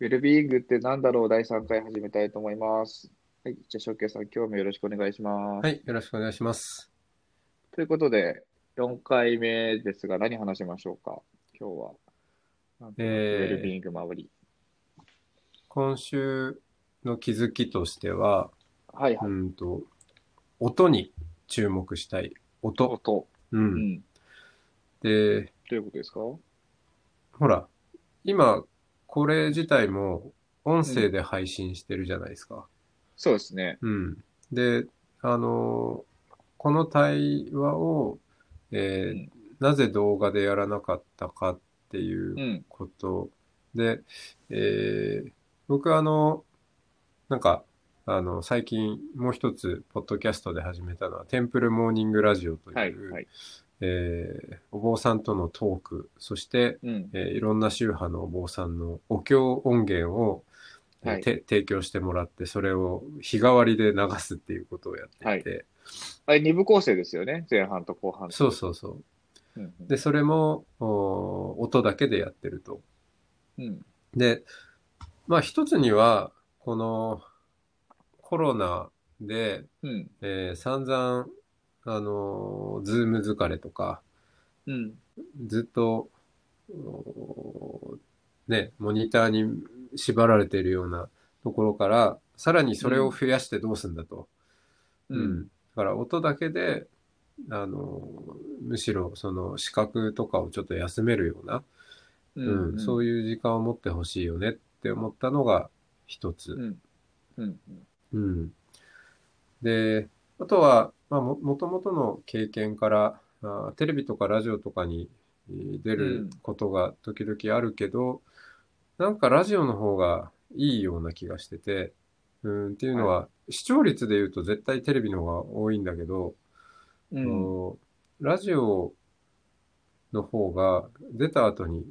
ウェルビーイングって何だろう？第3回始めたいと思います。はい、じゃあ、翔慶さん、今日もよろしくお願いします。はい、よろしくお願いします。ということで、4回目ですが、何話しましょうか、今日は。なんとなくえェルビーイング周り。今週の気づきとしては、はいはい。うんと、音に注目したい。音。音。う。うんん。で、どういうことですか？ほら、今、これ自体も音声で配信してるじゃないですか。そうですね。うん。で、あのーこの対話を、えーうんなぜ動画でやらなかったかっていううん。ことで、えー僕あの、なんか、あの、最近もう一つ、ポッドキャストで始めたのは、テンプルモーニングラジオという、はいはい。えーお坊さんとのトーク、そして、うん。えーいろんな宗派のお坊さんのお経音源を、えーはいて提供してもらって、それを日替わりで流すっていうことをやっていて、あれ、二部構成ですよね。前半と後半と。そうそうそう。うんうん。で、それも、お音だけでやってると。うん。で、まあ一つには、このコロナで、うん。えー散々、あのーズーム疲れとか、うん。ずっと、おね、モニターに縛られているようなところから、さらにそれを増やしてどうすんだと。う。うんん。だから音だけで、あのーむしろその視覚とかをちょっと休めるような、ううんん。そういう時間を持ってほしいよねって思ったのが一つ。うん。うん。うん。で、あとは、まあ、も、もともとの経験から、あーテレビとかラジオとかにえー出うるんことが時々あるけど、なんかラジオの方がいいような気がしてて、うん、っていうのは、視聴率で言うと絶対テレビの方が多いんだけど、うん。ラジオの方が出た後に、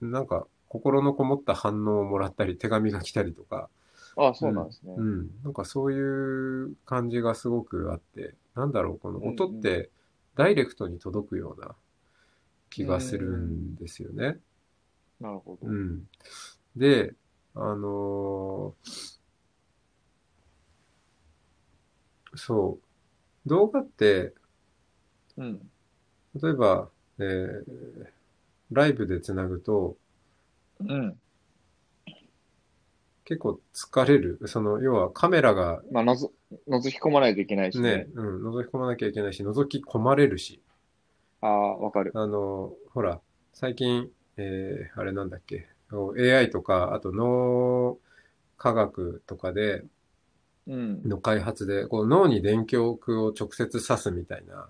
なんか心のこもった反応をもらったり、手紙が来たりとか、あ、そうなんですねう。ん。なんかそういう感じがすごくあって、なんだろう、この音ってダイレクトに届くような気がするんですよね。なるほどう。ん。で、あのーそう、動画って、うん。例えば、えーライブでつなぐとうん。結構疲れる。その、要はカメラがまあ、のぞ、覗き込まないといけないしねね。、うん、覗き込まなきゃいけないし、覗き込まれるし。ああ、わかる。あの、ほら、最近、えーあれなんだっけ、AI とか、あと脳科学とかで、うん。の開発で、こう脳に電極を直接刺すみたいな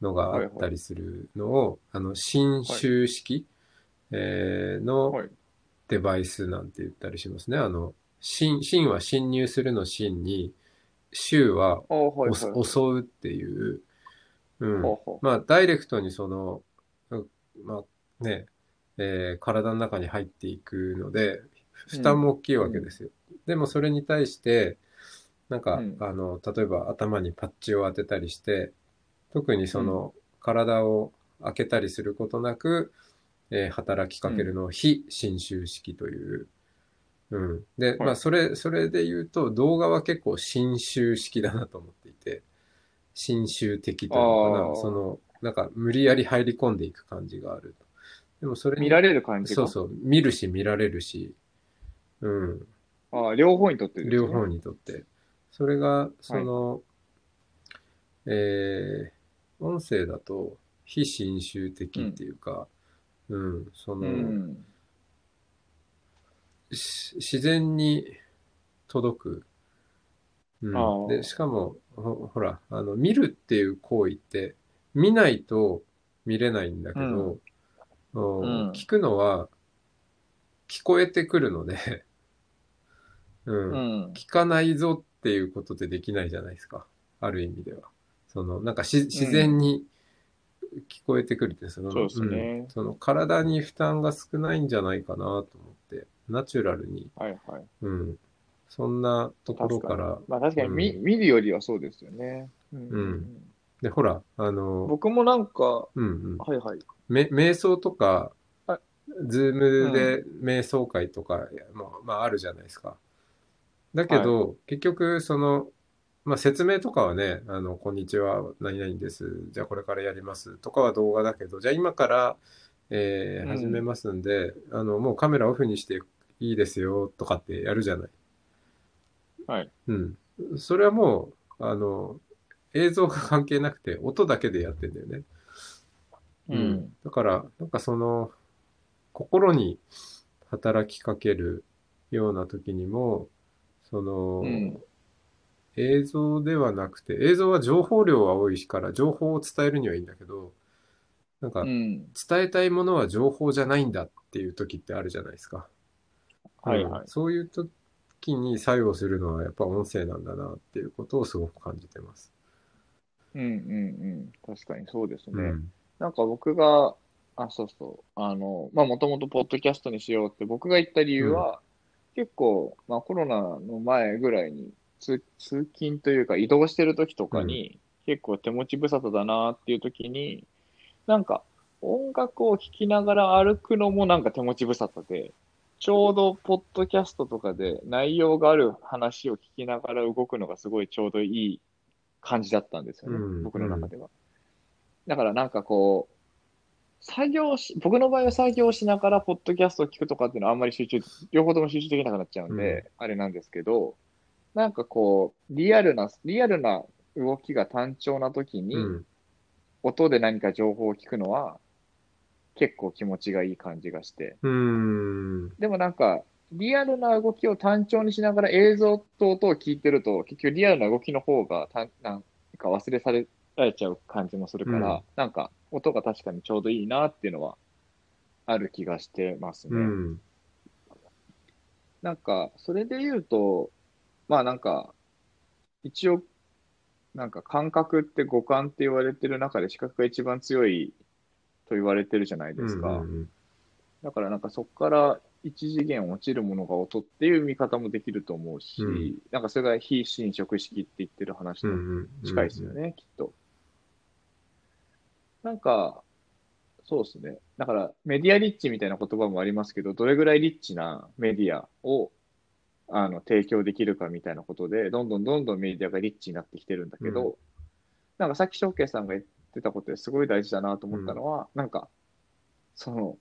のがあったりするのを、あの、侵襲式、えーのはいデバイスなんて言ったりしますね。あの、侵、侵は侵入するの侵に、襲は。襲うっていう、うん。まあ、ダイレクトにその、うまあね、えー体の中に入っていくので、負担も大きいわけですよ。でもそれに対して、なんか、うんあの、例えば頭にパッチを当てたりして、特にその、体を開けたりすることなく、えー働きかけるのを非侵襲式という。うん。で、まあ、それ、それで言うと、動画は結構侵襲式だなと思っていて、侵襲的というのかな、その、なんか無理やり入り込んでいく感じがあると。でもそれに見られる感じが？そうそう、見るし見られるし、うん、ああ、両方にとってね両方にとって。それが、その、えー、音声だと非侵襲的っていうか、うん、その、うん。し自然に届く。うんで、しかもほ、ほら、あの、見るっていう行為って、見ないと見れないんだけど、おうん聞くのは、聞こえてくるので、うん、うん。聞かないぞっていうことでできないじゃないですか。ある意味では。その、なんかし自然に聞こえてくるって、その、そうですねんその体に負担が少ないんじゃないかなと思って、ナチュラルに、はいはい。うん。そんなところ確から、まあ確かに見,、うん見るよりはそうですよね。うんうんで、ほら、あの、僕もなんか、うんうん。はいはい。め瞑想とかあ、ズームで瞑想会とか、まあ、まああるじゃないですか。だけど、結局、その、まあ説明とかはね、あの、こんにちは、何々です。じゃあこれからやります。とかは動画だけど、じゃあ今から、えーうん始めますんで、あの、もうカメラオフにしていいですよ、とかってやるじゃない。はい。うん。それはもう、あの、映像が関係なくて、音だけでやってんだよね。うん。だから、なんかその、心に働きかけるような時にも、その、うん映像ではなくて、映像は情報量が多いから、情報を伝えるにはいいんだけど、なんか、うん。伝えたいものは情報じゃないんだっていう時ってあるじゃないですか。はいはいうん。そういう時に作用するのはやっぱ音声なんだなっていうことをすごく感じてます。うんうんうん。確かにそうですね。うん。なんか僕が、あ、そうそう。あの、まあもともとポッドキャストにしようって僕が言った理由は、結構、まあコロナの前ぐらいに通、通勤というか移動してる時とかに、結構手持ち無沙汰だなっていう時に、なんか音楽を聴きながら歩くのもなんか手持ち無沙汰で、ちょうどポッドキャストとかで内容がある話を聞きながら動くのがすごいちょうどいい感じだったんですよね、うん。僕の中では。だからなんかこう、作業し、僕の場合は作業しながらポッドキャストを聞くとかっていうのはあんまり集中、両方とも集中できなくなっちゃうんで、あれなんですけど、なんかこう、リアルな、リアルな動きが単調な時に、うん。音で何か情報を聞くのは、結構気持ちがいい感じがして。うん。でもなんか、リアルな動きを単調にしながら映像と音を聞いてると、結局リアルな動きの方がたなんか忘れされられちゃう感じもするから、うんなんか音が確かにちょうどいいなっていうのはある気がしてますね。うん。なんか、それで言うと、まあなんか、一応、なんか感覚って五感って言われてる中で視覚が一番強いと言われてるじゃないですか。うんうんだからなんかそこから一次元落ちるものが音っていう見方もできると思うし、うんなんかそれが非侵食式って言ってる話とうんうん。近いですよね、きっと。なんか、そうですね。だからメディアリッチみたいな言葉もありますけど、どれぐらいリッチなメディアをあの提供できるかみたいなことで、どんどんどんどんメディアがリッチになってきてるんだけど、うなんかさっき翔慶さんが言ってたことですごい大事だなと思ったのは、なんか、その、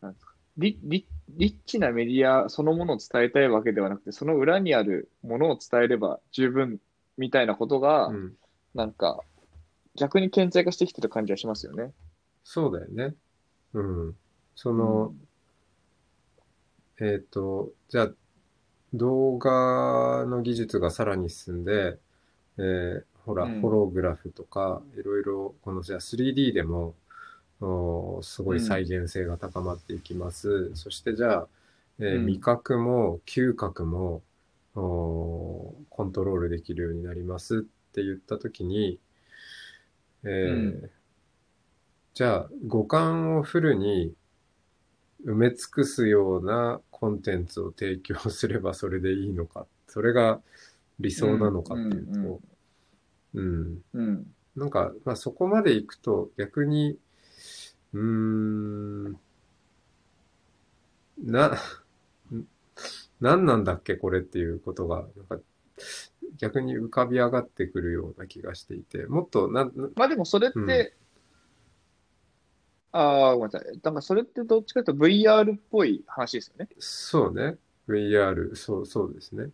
なんですか、リリリッチなメディアそのものを伝えたいわけではなくて、その裏にあるものを伝えれば十分みたいなことが、うんなんか、逆に顕在化してきてる感じはしますよね。そうだよね。うん。その、えっ、と、じゃあ、動画の技術がさらに進んで、えーほら、うん。ホログラフとか、いろいろ、このじゃあ 3D でも、おーすごい再現性が高まっていきます。そしてじゃあ、えーうん。味覚も嗅覚も、おーコントロールできるようになりますって言ったときに、えーうん。じゃあ、五感をフルに埋め尽くすようなコンテンツを提供すればそれでいいのか。それが理想なのかっていうと、うん。うん。なんか、まあそこまで行くと逆に、うーん、な、ん何なんだっけこれっていうことが、なんか逆に浮かび上がってくるような気がしていて、もっとな、なまあでもそれって、うんああ、ごめんなさい。なんかそれってどっちかというと VR っぽい話ですよね。そうね。VR、そう、そうですね。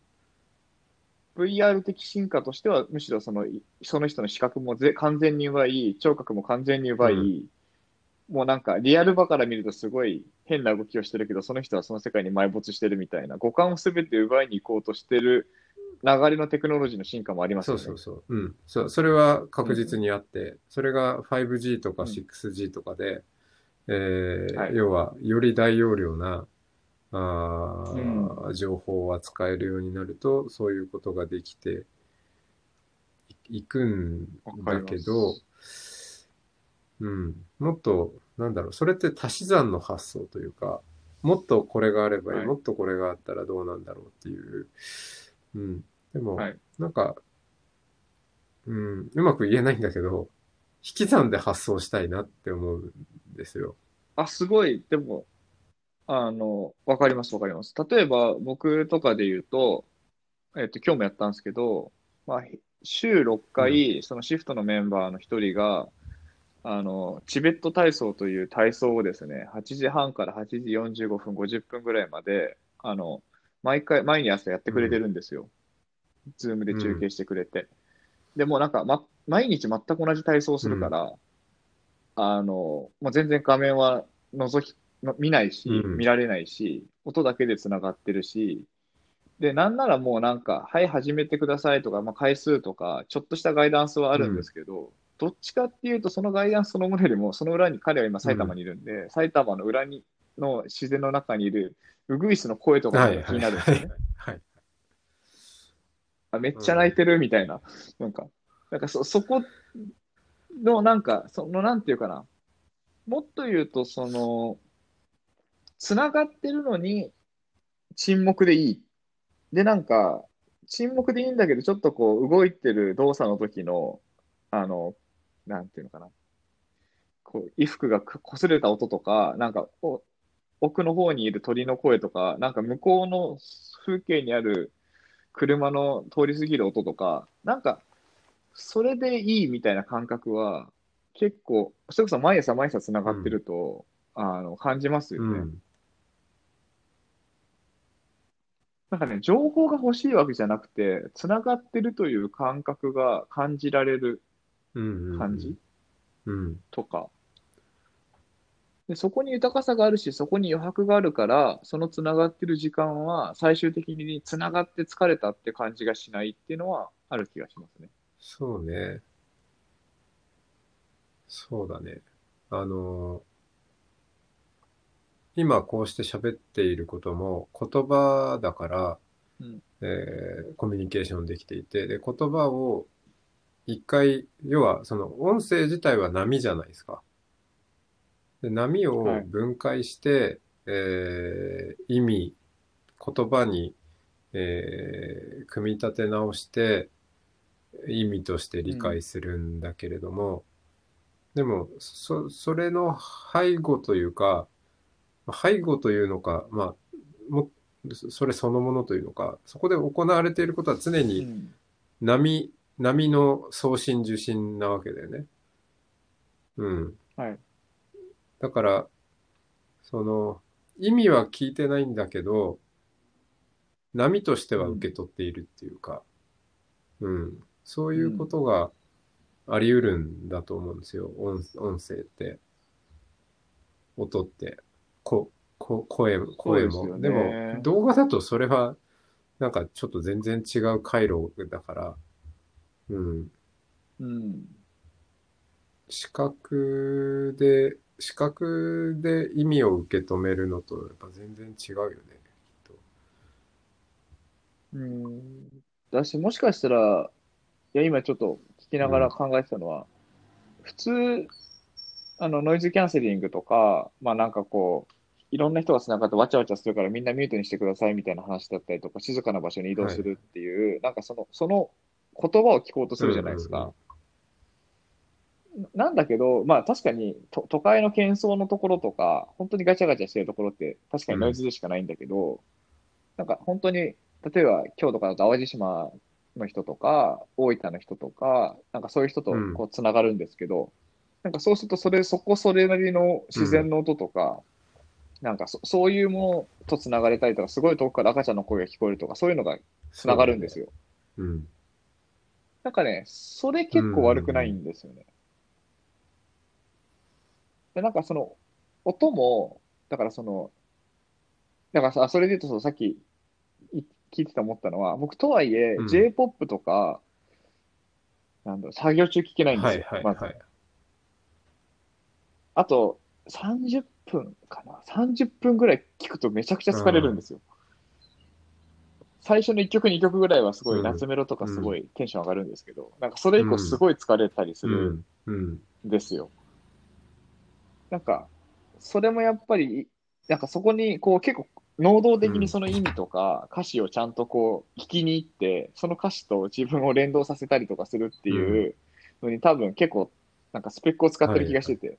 VR 的進化としては、むしろその、いその人の視覚もぜ完全に奪い、聴覚も完全に奪い、もうなんかリアル場から見るとすごい変な動きをしてるけど、その人はその世界に埋没してるみたいな、五感をすべて奪いに行こうとしてる流れのテクノロジーの進化もありますそよね。うそうそう。うん。そう、それは確実にあって、それが 5G とかうん 6G とかで、えーはい。要は、より大容量な、あー情報を扱えるようになると、そういうことができていいくんだけど、うん、もっと、なんだろう、それって足し算の発想というか、もっとこれがあればいい、はい。もっとこれがあったらどうなんだろうっていう。うん。でも、はい。なんか、うん、うまく言えないんだけど、引き算で発想したいなって思うんですよ。あ、すごい。でも、あの、わかります、わかります。例えば、僕とかで言うと、えっと、今日もやったんですけど、まあ、週6回、そのシフトのメンバーの一人が、あの、チベット体操という体操をですね、8時半から8時45分、50分ぐらいまで、あの、毎回、毎朝やってくれてるんですよ。ズームで中継してくれて。でもうなんか、ま、毎日全く同じ体操をするから、あの、もう全然画面は覗き、の見ないし、うん見られないし、音だけで繋がってるし、で、なんならもうなんか、はい、始めてくださいとか、まあ、回数とか、ちょっとしたガイダンスはあるんですけど、どっちかっていうと、そのガイダンスそのものよりも、その裏に、彼は今埼玉にいるんで、埼玉の裏に、の自然の中にいる、ウグイスの声とかが気になるんですよね。はい。あめっちゃ泣いてるみたいな、なんか、なんかそ、そこの、なんか、その、なんていうかな、もっと言うと、その、つながってるのに、沈黙でいい。で、なんか、沈黙でいいんだけど、ちょっとこう、動いてる動作の時の、あの、なんていうのかな、こう、衣服がこ擦れた音とか、なんか、お奥の方にいる鳥の声とか、なんか向こうの風景にある車の通り過ぎる音とか、なんか、それでいいみたいな感覚は、結構、それこそ毎朝毎朝つながってると、あの、感じますよね。うん。なんかね、情報が欲しいわけじゃなくて、つながってるという感覚が感じられるうん。感じ？うん。とか。で、そこに豊かさがあるし、そこに余白があるから、そのつながってる時間は、最終的につながって疲れたって感じがしないっていうのはある気がしますね。そうね。そうだね。あの、今こうして喋っていることも言葉だから、うんえーコミュニケーションできていて、で、言葉を一回、要はその音声自体は波じゃないですか。で波をはい分解して、えー意味、言葉に、えー組み立て直して、意味として理解するんだけれども、でも、そ、それの背後というか、背後というのか、まあ、も、それそのものというのか、そこで行われていることは常うにん。波、波の送信受信なわけだよね。うん。はい。だから、その、意味は聞いてないんだけど、波としては受け取っているっていうか、うん。そういうことがあり得るんだと思うんですよ。音音声って。音って。こ、こ、声、声も。でねでも、動画だとそれは、なんかちょっと全然違う回路だから、うん。うん。視覚で、視覚で意味を受け止めるのと、やっぱ全然違うよね。きっとうん。だし、もしかしたら、いや、今ちょっと聞きながら考えてたのは、普通、あの、ノイズキャンセリングとか、まあなんかこう、いろんな人がつながってわちゃわちゃするからみんなミュートにしてくださいみたいな話だったりとか、静かな場所に移動するっていう、なんかその、その言葉を聞こうとするじゃないですうんうんか。なんだけど、まあ確かにと都会の喧騒のところとか、本当にガチャガチャしてるところって確かにノイズでしかないんだけど、なんか本当に、例えば今日とかだと淡路島の人とか、大分の人とか、なんかそういう人とこうつながるんですけど、なんかそうするとそれ、そこそれなりの自然の音とか、なんかそそういうものとつながれたりとか、すごい遠くから赤ちゃんの声が聞こえるとか、そういうのがつながるんですよ。うん。なんかね、それ結構悪くないんですよね。で、なんかその、音も、だからその、だからさ、それで言うとそのさっきい聞いてて思ったのは、僕とはいえうん、J-POP とか、なんだろう、作業中聞けないんですよ。はいはいまずはい。あと、30分かな ?30 分ぐらい聞くとめちゃくちゃ疲れるんですよ。最初の1曲2曲ぐらいはすごい夏メロとかすごいテンション上がるんですけど、なんかそれ以降すごい疲れたりすうるん。うん。んですよ。なんか、それもやっぱり、なんかそこにこう結構能動的にその意味とか歌詞をちゃんとこう聞きに行って、その歌詞と自分を連動させたりとかするっていうのに多分結構なんかスペックを使ってる気がしてて。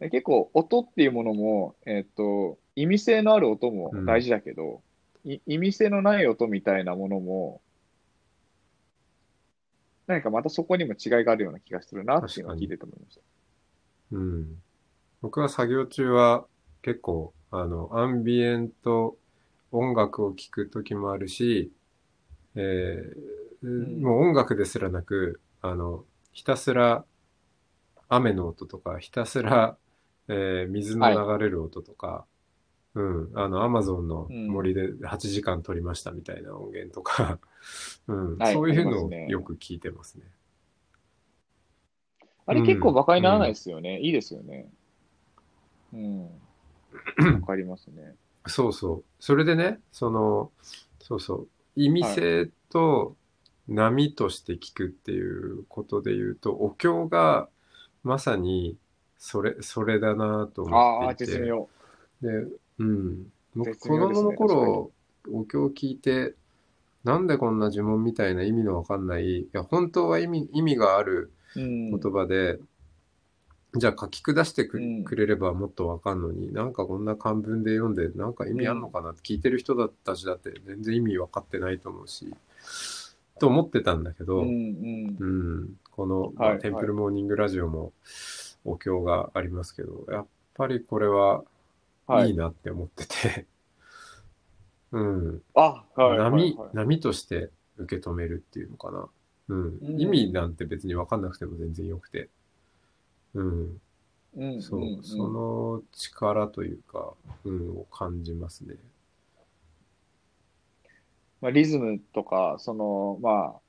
で結構音っていうものも、えっ、と、意味性のある音も大事だけど、い意味性のない音みたいなものも、何かまたそこにも違いがあるような気がするなっていうのを聞いてて思いました。うん。僕は作業中は結構、あの、アンビエント音楽を聴くときもあるし、えーんもう音楽ですらなく、あの、ひたすら雨の音とか、ひたすら、えー水の流れる音とか、うん、あの、アマゾンの森で8時間撮りましたみたいな音源とか、うん、はいそういうのをよく聞いてますね。あれ結構馬鹿にならないですよね。いいですよね。うん。わかりますね。そうそう。それでね、その、そうそう。意味性と波として聞くっていうことで言うと、お経がまさにそれ、それだなとああ、思っていて。絶妙。で、うん。僕、子供の頃、お経を聞いて、なんでこんな呪文みたいな意味のわかんない、いや、本当は意味、意味があるうん。言葉で、じゃあ書き下してく,、うんれればもっとわかんのに、なんかこんな漢文で読んで、なんか意味あんのかなって聞いてる人たちだって全然意味わかってないと思うし、と思ってたんだけど、うんうん、うん。この、まあはいテンプルモーニングラジオもお経がありますけど、やっぱりこれははいい。いなって思ってて、うん、あ、はい。波、はいはい波として受け止めるっていうのかな。うん。うん意味なんて別にわかんなくても全然よくて。うん。うん。そう、んんその力というか、うん、を感じますね。まあ、リズムとか、その、まあ、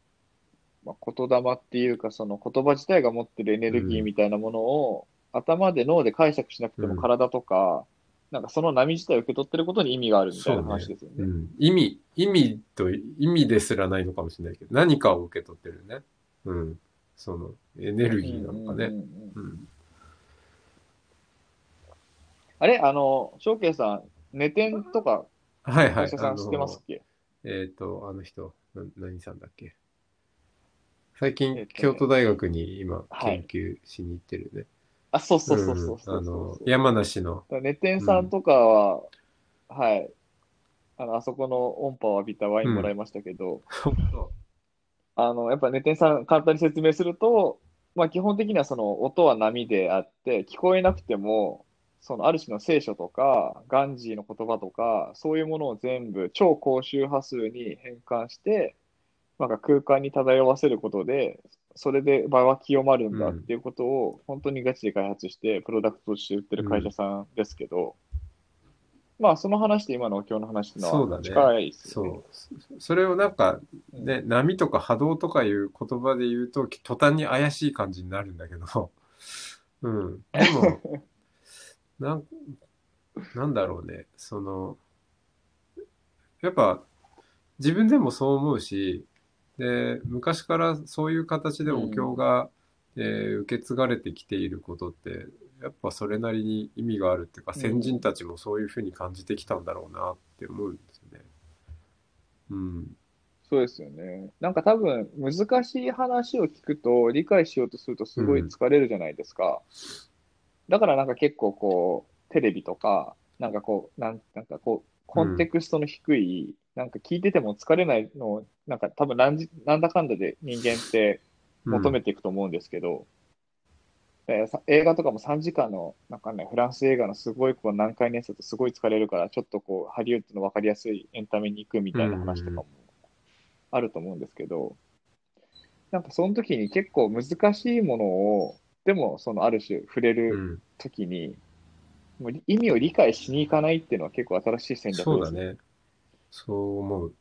まあ、言霊っていうか、その言葉自体が持ってるエネルギーみたいなものを、頭で脳で解釈しなくてもうん体とか、なんかその波自体を受け取ってることに意味があるみたいな話ですよね。うん。意味、意味と、意味ですらないのかもしれないけど、何かを受け取ってるね。うん。その、エネルギーなのかね。うんうんうんうんうん。あれ？あの、翔慶さん、寝天とか、はいはい。あ会社さん知ってますのっけ？えっ、と、あの人、な何さんだっけ？最近、京都大学に今、はい研究しに行ってるね。あ、そうそうそうそううんそうあのそ、う。山梨の、ネテンさんとかは、はい。あの、あそこの音波を浴びたワインもらいましたけど、あの、やっぱネテンさん簡単に説明すると、まあ基本的にはその音は波であって、聞こえなくても、そのある種の聖書とか、ガンジーの言葉とか、そういうものを全部超高周波数に変換して、なんか空間に漂わせることで、それで場は清まるんだっていうことを本当にガチで開発して、プロダクトとして売ってる会社さんですけど、まあその話と今のお経の話のは近いですよね。そう。そそれをなんか、うんね、波とか波動とかいう言葉で言うと、途端に怪しい感じになるんだけど、うん。でも、なん、なんだろうね、その、やっぱ、自分でもそう思うし、で、昔からそういう形でお経が、えー受け継がれてきていることって、やっぱそれなりに意味があるっていうか、うん先人たちもそういうふうに感じてきたんだろうなって思うんですよね。うん。そうですよね。なんか多分難しい話を聞くと理解しようとするとすごい疲れるじゃないですか。だからなんか結構こうテレビとかなんかこうなんなんかこうコンテクストの低い、なんか聞いてても疲れないのをなんか多分なんじなんだかんだで人間って求めていくと思うんですけど、えーさ映画とかも3時間のなんかねフランス映画のすごいこう難解なやつだとすごい疲れるからちょっとこうハリウッドの分かりやすいエンタメに行くみたいな話とかもあると思うんですけど、なんかその時に結構難しいものをでもそのある種触れうるん。時に、もう意味を理解しに行かないっていうのは結構新しい戦略ですそうだね。そう思う。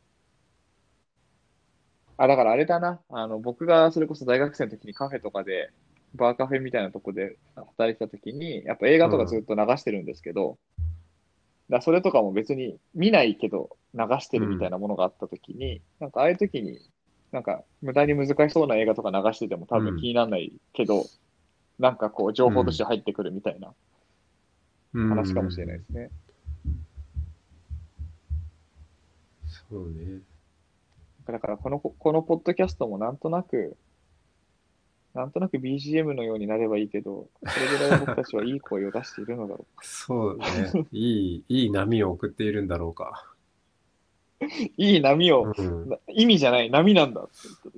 あ、だからあれだな。あの、僕がそれこそ大学生の時にカフェとかで、バーカフェみたいなとこで働いてた時に、やっぱ映画とかずっと流してるんですけど、だからそれとかも別に見ないけど流してるみたいなものがあった時に、なんかああいう時に、なんか無駄に難しそうな映画とか流してても多分気にならないけど、なんかこう情報として入ってくるみたいな話かもしれないですね。そうね。だからこの、このポッドキャストもなんとなく、なんとなく BGM のようになればいいけど、それぐらい僕たちはいい声を出しているのだろ そうね。いい、いい波を送っているんだろうか。う。いい波を、うん。な意味じゃない、波なんだって言った時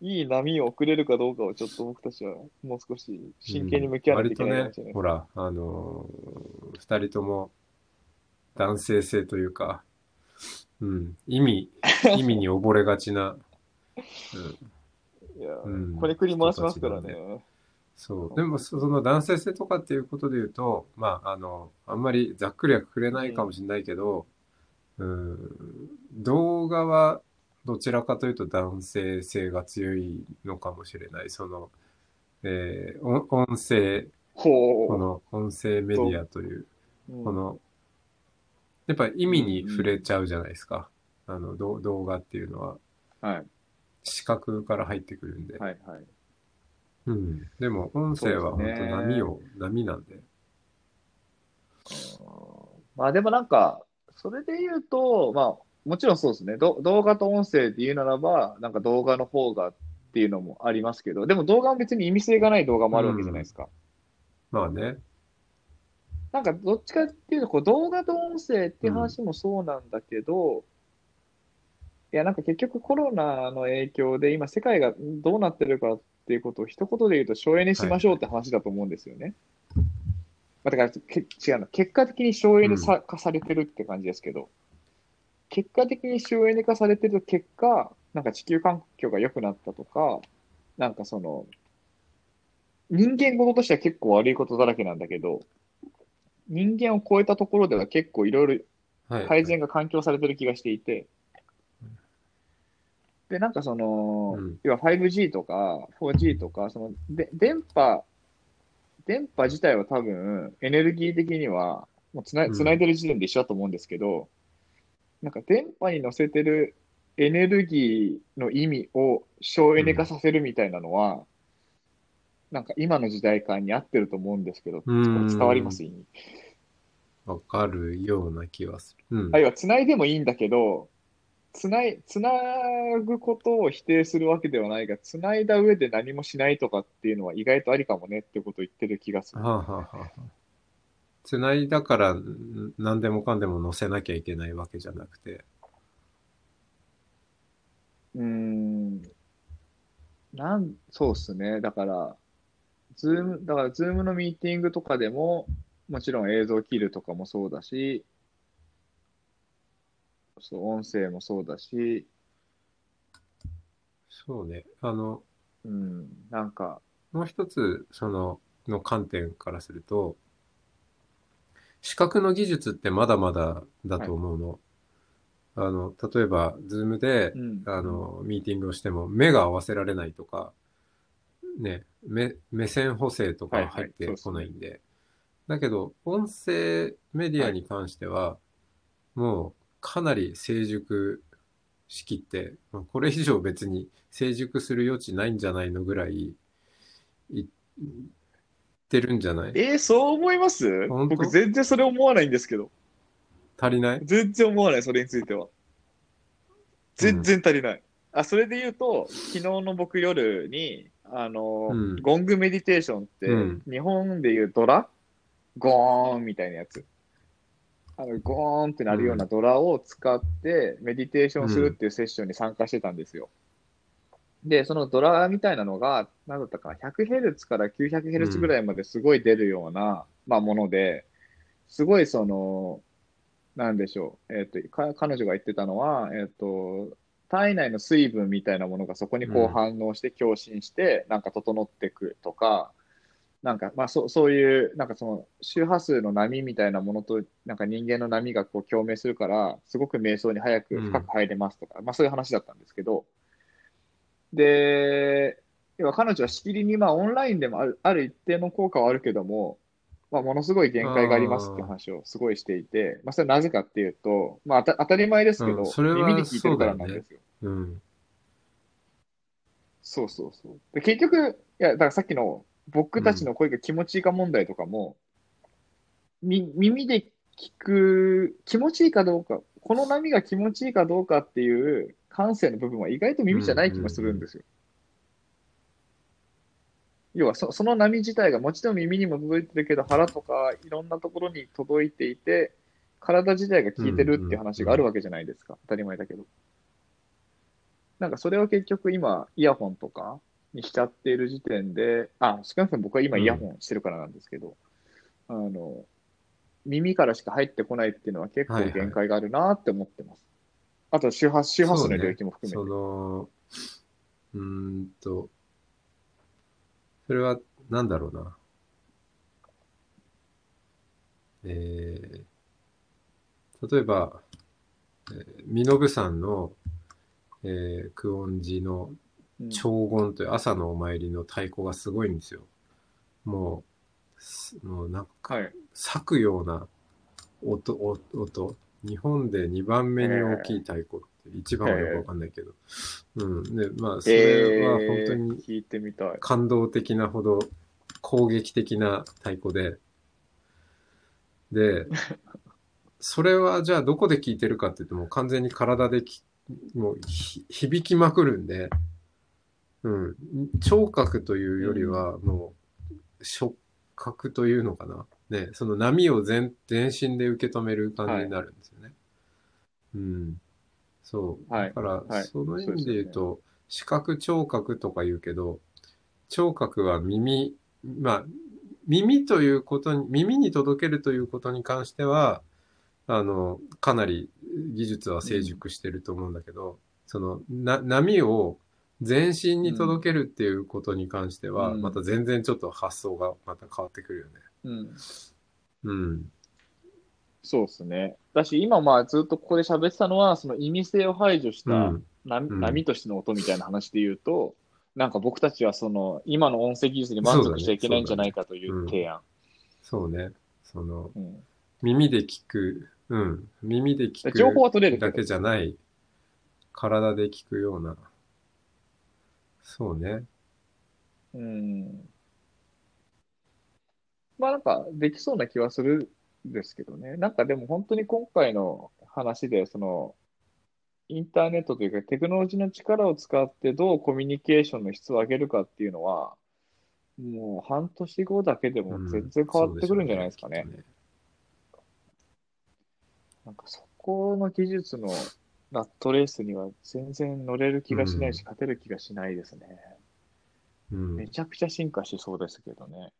に、いい波を送れるかどうかをちょっと僕たちはもう少し真剣に向き合わないといけないかもしれない。割とね、ほら、あのー二人とも男性性というか、うん、意味、意味に溺れがちな、うん、いや、うんこれくり回しますからね。そう。でも、そその男性性とかっていうことで言うと、まあ、あの、あんまりざっくりはくくれないかもしれないけど、うん、動画はどちらかというと男性性が強いのかもしれない。その、えー音音声、こほの音声メディアという、う。うんこの、やっぱ意味に触れちゃうじゃないですか。あの、ど動画っていうのははい、視覚から入ってくるんで。はい、はい。うん。でも、音声は本当波を、波なんで。まあでもなんか、それで言うと、まあ、もちろんそうですね。ど動画と音声で言うならば、なんか動画の方がっていうのもありますけど、でも動画も別に意味性がない動画もあるわけじゃないですか。まあね。なんかどっちかっていうと、こう動画と音声って話もそうなんだけど、いや、なんか結局コロナの影響で今世界がどうなってるかっていうことを一言で言うと省エネしましょうって話だと思うんですよね。まあ、だからけ違うの。結果的に省エネさ化されてるって感じですけど、結果的に省エネ化されてる結果、なんか地球環境が良くなったとか、なんかその、人間事としては結構悪いことだらけなんだけど、人間を超えたところでは結構いろいはい。ろ改善が環境されてる気がしていて、で、なんかその、うん要は 5G とか 4G とか、そので電波、電波自体は多分エネルギー的にはもうつなうんつないでる時点で一緒だと思うんですけど、なんか電波に乗せてるエネルギーの意味を省エネ化させるみたいなのは、なんか今の時代感に合ってると思うんですけど、伝わります？意味。わかるような気はする。うんあ。るいは繋いでもいいんだけど、つない、つなぐことを否定するわけではないが、つないだ上で何もしないとかっていうのは意外とありかもねってことを言ってる気がする。はあ、はあはあはあ、つないだからん何でもかんでも載せなきゃいけないわけじゃなくて。うーん。なん、そうっすね。だから、ズーム、だから、ズームのミーティングとかでも、もちろん映像切るとかもそうだし、そう、音声もそうだし、そうね。あの、うん、なんか、もう一つ、その、の観点からすると、視覚の技術ってまだまだだと思うの。あの、例えば、ズームで、うん、あの、ミーティングをしても目が合わせられないとか、ね、目、目線補正とか入ってこないんで。だけど、音声メディアに関しては、もうかなり成熟しきって、まあこれ以上別に成熟する余地ないんじゃないのぐらい、い、いってるんじゃない？えー、そう思います？僕全然それ思わないんですけど。足りない？全然思わない、それについては。全然足りない。あ、それで言うと、昨日の僕夜に、あの、うんゴングメディテーションって、うん日本でいうドラ？ゴーンみたいなやつ。あの、ゴーンってなるようなドラを使って、メディテーションするっていうセッションに参加してたんですよ。で、そのドラみたいなのが、何だったかな、100Hz から 900Hz ぐらいまですごい出るような、まあ、もので、すごいその、なんでしょう。えっ、と、か彼女が言ってたのは、えっ、と、体内の水分みたいなものがそこにこううん反応して共振して、なんか整っていくとか、なんか、まあ、そそういう、なんかその周波数の波みたいなものと、なんか人間の波がこう共鳴するから、すごく瞑想に早く深く入れますとか、まあそういう話だったんですけど、で、要は彼女はしきりに、まあ、オンラインでもあるある一定の効果はあるけども、まあ、ものすごい限界がありますって話をすごいしていて、まあ、それはなぜかっていうと、まあ、当た当たり前ですけど、うん耳に聞いてるからなんですよ。うん。そうそうそう。で、結局、いや、だからさっきの僕たちの声が気持ちいいか問題とかも、み、耳で聞く、気持ちいいかどうか、この波が気持ちいいかどうかっていう感性の部分は意外と耳じゃない気もするんですよ。要はそ、その波自体がもちろん耳にも届いてるけど、腹とかいろんなところに届いていて、体自体が効いてるっていう話があるわけじゃないですか。当たり前だけど。なんかそれを結局今、イヤホンとかにしちゃっている時点で、あ、少なくとも僕は今イヤホンしてるからなんですけど、あの、耳からしか入ってこないっていうのは結構限界があるなって思ってます。あと周波、周波数の領域も含めそて。の、うーんと、それは、なんだろうな。えー、例えば、えー、身延山の、えー、久遠寺のうん長言という朝のお参りの太鼓がすごいんですよ。もうす、もうなんか、はい。裂くような音、音、音。日本で2番目に大きい太鼓って、一番はよくわかんないけど。うん。で、まあ、それは本当に聞いてみたい。感動的なほど攻撃的な太鼓で。で、それはじゃあどこで聞いてるかって言っても完全に体できもうひ響きまくるんで、うん。聴覚というよりはもう触覚というのかな。ね、その波を全全身で受け止める感じになるんですよね。うん。そう。はいだから、はいその意味で言うと、視覚聴覚とか言うけど、聴覚は耳、まあ、耳ということに、耳に届けるということに関しては、あの、かなり技術は成熟してると思うんだけど、その、な、波を全身に届けるっていうことに関しては、うんまた全然ちょっと発想がまた変わってくるよね。うん。うん。そうですね。だし、今まあずっとここで喋ってたのは、その意味性を排除したうん。波,、うん波としての音みたいな話で言うと、なんか僕たちはその今の音声技術に満足しちゃいけないんじゃないかという提案。そうね。その、うん耳で聞く、うん。耳で聞く情報は取れるだけじゃない、体で聞くような。そうね。うん。まあなんかできそうな気はするんですけどね。なんかでも本当に今回の話で、その、インターネットというかテクノロジーの力を使ってどうコミュニケーションの質を上げるかっていうのは、もう半年後だけでも全然変わってくるんじゃないですかね。うんそうでしょうねなんかそこの技術のラットレースには全然乗れる気がしないし、うん勝てる気がしないですね。きっとね。めちゃくちゃ進化しそうですけどね。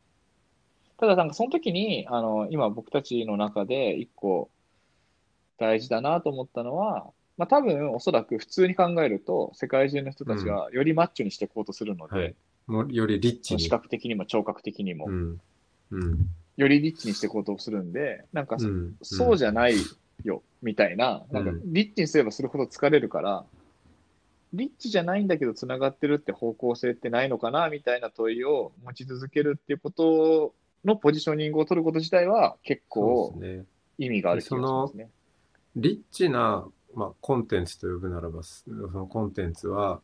ただなんかその時に、あの、今僕たちの中で一個大事だなと思ったのは、まあ多分おそらく普通に考えると世界中の人たちがよりマッチョにしていこうとするので、はい。もうよりリッチに。視覚的にも聴覚的にも、うん。うん。よりリッチにしていこうとするんで、なんかそ,、うんそうじゃないよ、みたいな、なんかうんリッチにすればするほど疲れるから、リッチじゃないんだけど繋がってるって方向性ってないのかな、みたいな問いを持ち続けるっていうことのポジショニングを取ること自体は結そ構。意味がある気がしますね。リッチな、まあ、コンテンツと呼ぶならば、そのコンテンツは、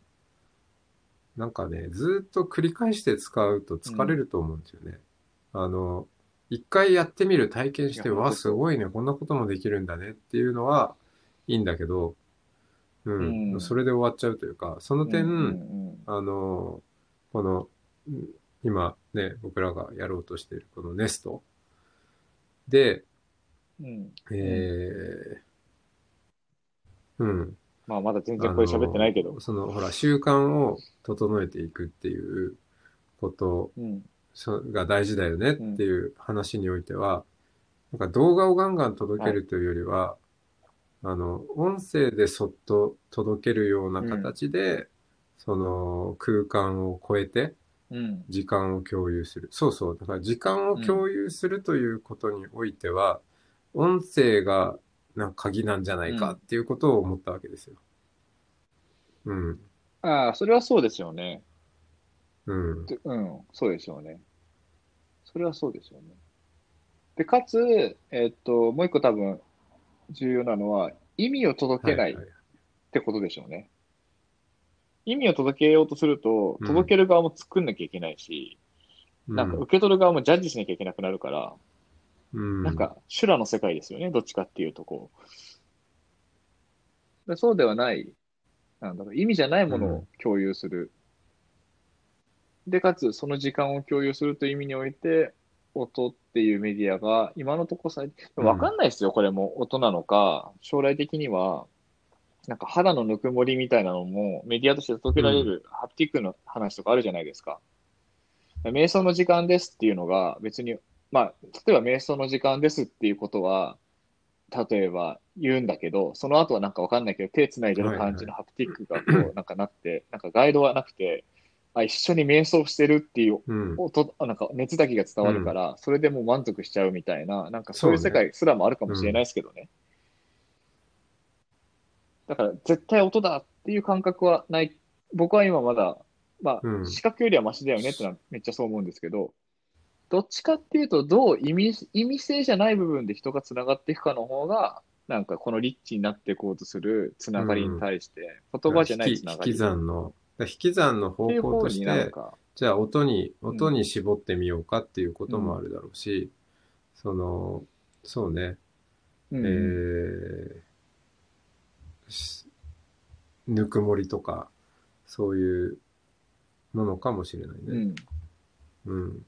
なんかね、ずっと繰り返して使うと疲れると思うんですよね。あの、一回やってみる、体験して、わ、すごいね、こんなこともできるんだねっていうのはいいんだけど、うん、うん。それで終わっちゃうというか、その点、うんうんあの、この、うん今ね、僕らがやろうとしているこのネストで、うん。うんえー、うん。まあまだ全然これ喋ってないけど。その、ほら、習慣を整えていくっていうことが大事だよねっていう話においては、なんか動画をガンガン届けるというよりは、あの、音声でそっと届けるような形で、その空間を超えてうん時間を共有する。そうそう。だから時間を共有するということにおいては、音声がなんか鍵なんじゃないかっていうことを思ったわけですよ。うん。ああ、それはそうですよね。うん。でうん、そうでしょうね。それはそうでしょうね。で、かつ、えっと、もう一個多分重要なのは、意味を届けないっはいてことでしょうね。意味を届けようとするとう、ん届ける側も作んなきゃいけないし、なんかうん受け取る側もジャッジしなきゃいけなくなるから、うん、なんか修羅の世界ですよね、どっちかっていうとこう。でそうではない、なんだろう、意味じゃないものを共有する。で、かつ、その時間を共有するという意味において、音っていうメディアが、今のところさ、うん。わかんないですよ、これも音なのか、将来的には、なんか肌のぬくもりみたいなのもメディアとして届けられるハプティックの話とかあるじゃないですか。瞑想の時間ですっていうのが別に、まあ、例えば瞑想の時間ですっていうことは、例えば言うんだけど、その後はなんかわかんないけど、手繋いでる感じのハプティックがこう、なんかなって、なんかガイドはなくて、あ、一緒に瞑想してるっていううん。音、あなんか熱だけが伝わるから、それでもう満足しちゃうみたいな、なんかそういう世界すらもあるかもしれないですけどね。だから絶対音だっていう感覚はない。僕は今まだ、まあ、うん視覚よりはマシだよねってのはめっちゃそう思うんですけど、どっちかっていうと、どう意味、意味性じゃない部分で人が繋がっていくかの方が、なんかこのリッチになっていこうとするつながりに対して、言葉じゃない引き引きつながり。算の、引き算の方向として、か、じゃあ音に、ん音に絞ってみようかっていうこともあるだろうし、その、そうね、うんえーしぬくもりとか、そういうものかもしれないね。うん。うん。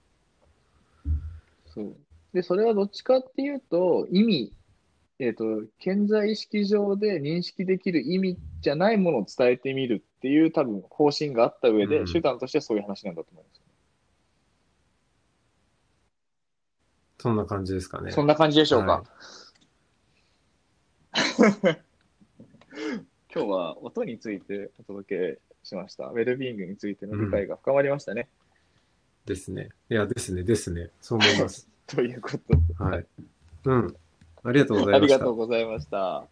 そう。で、それはどっちかっていうと、意味、えっ、と、潜在意識上で認識できる意味じゃないものを伝えてみるっていう多分方針があった上で、うん手段としてそういう話なんだと思います。そんな感じですかね。そんな感じでしょうか。は 今日は音についてお届けしました。ウェルビーイングについての理解が深まりましたね。ですね。いや、ですね、ですね。そう思います。ということで、はい。うん。ありがとうござあいましたりがとう。ございました。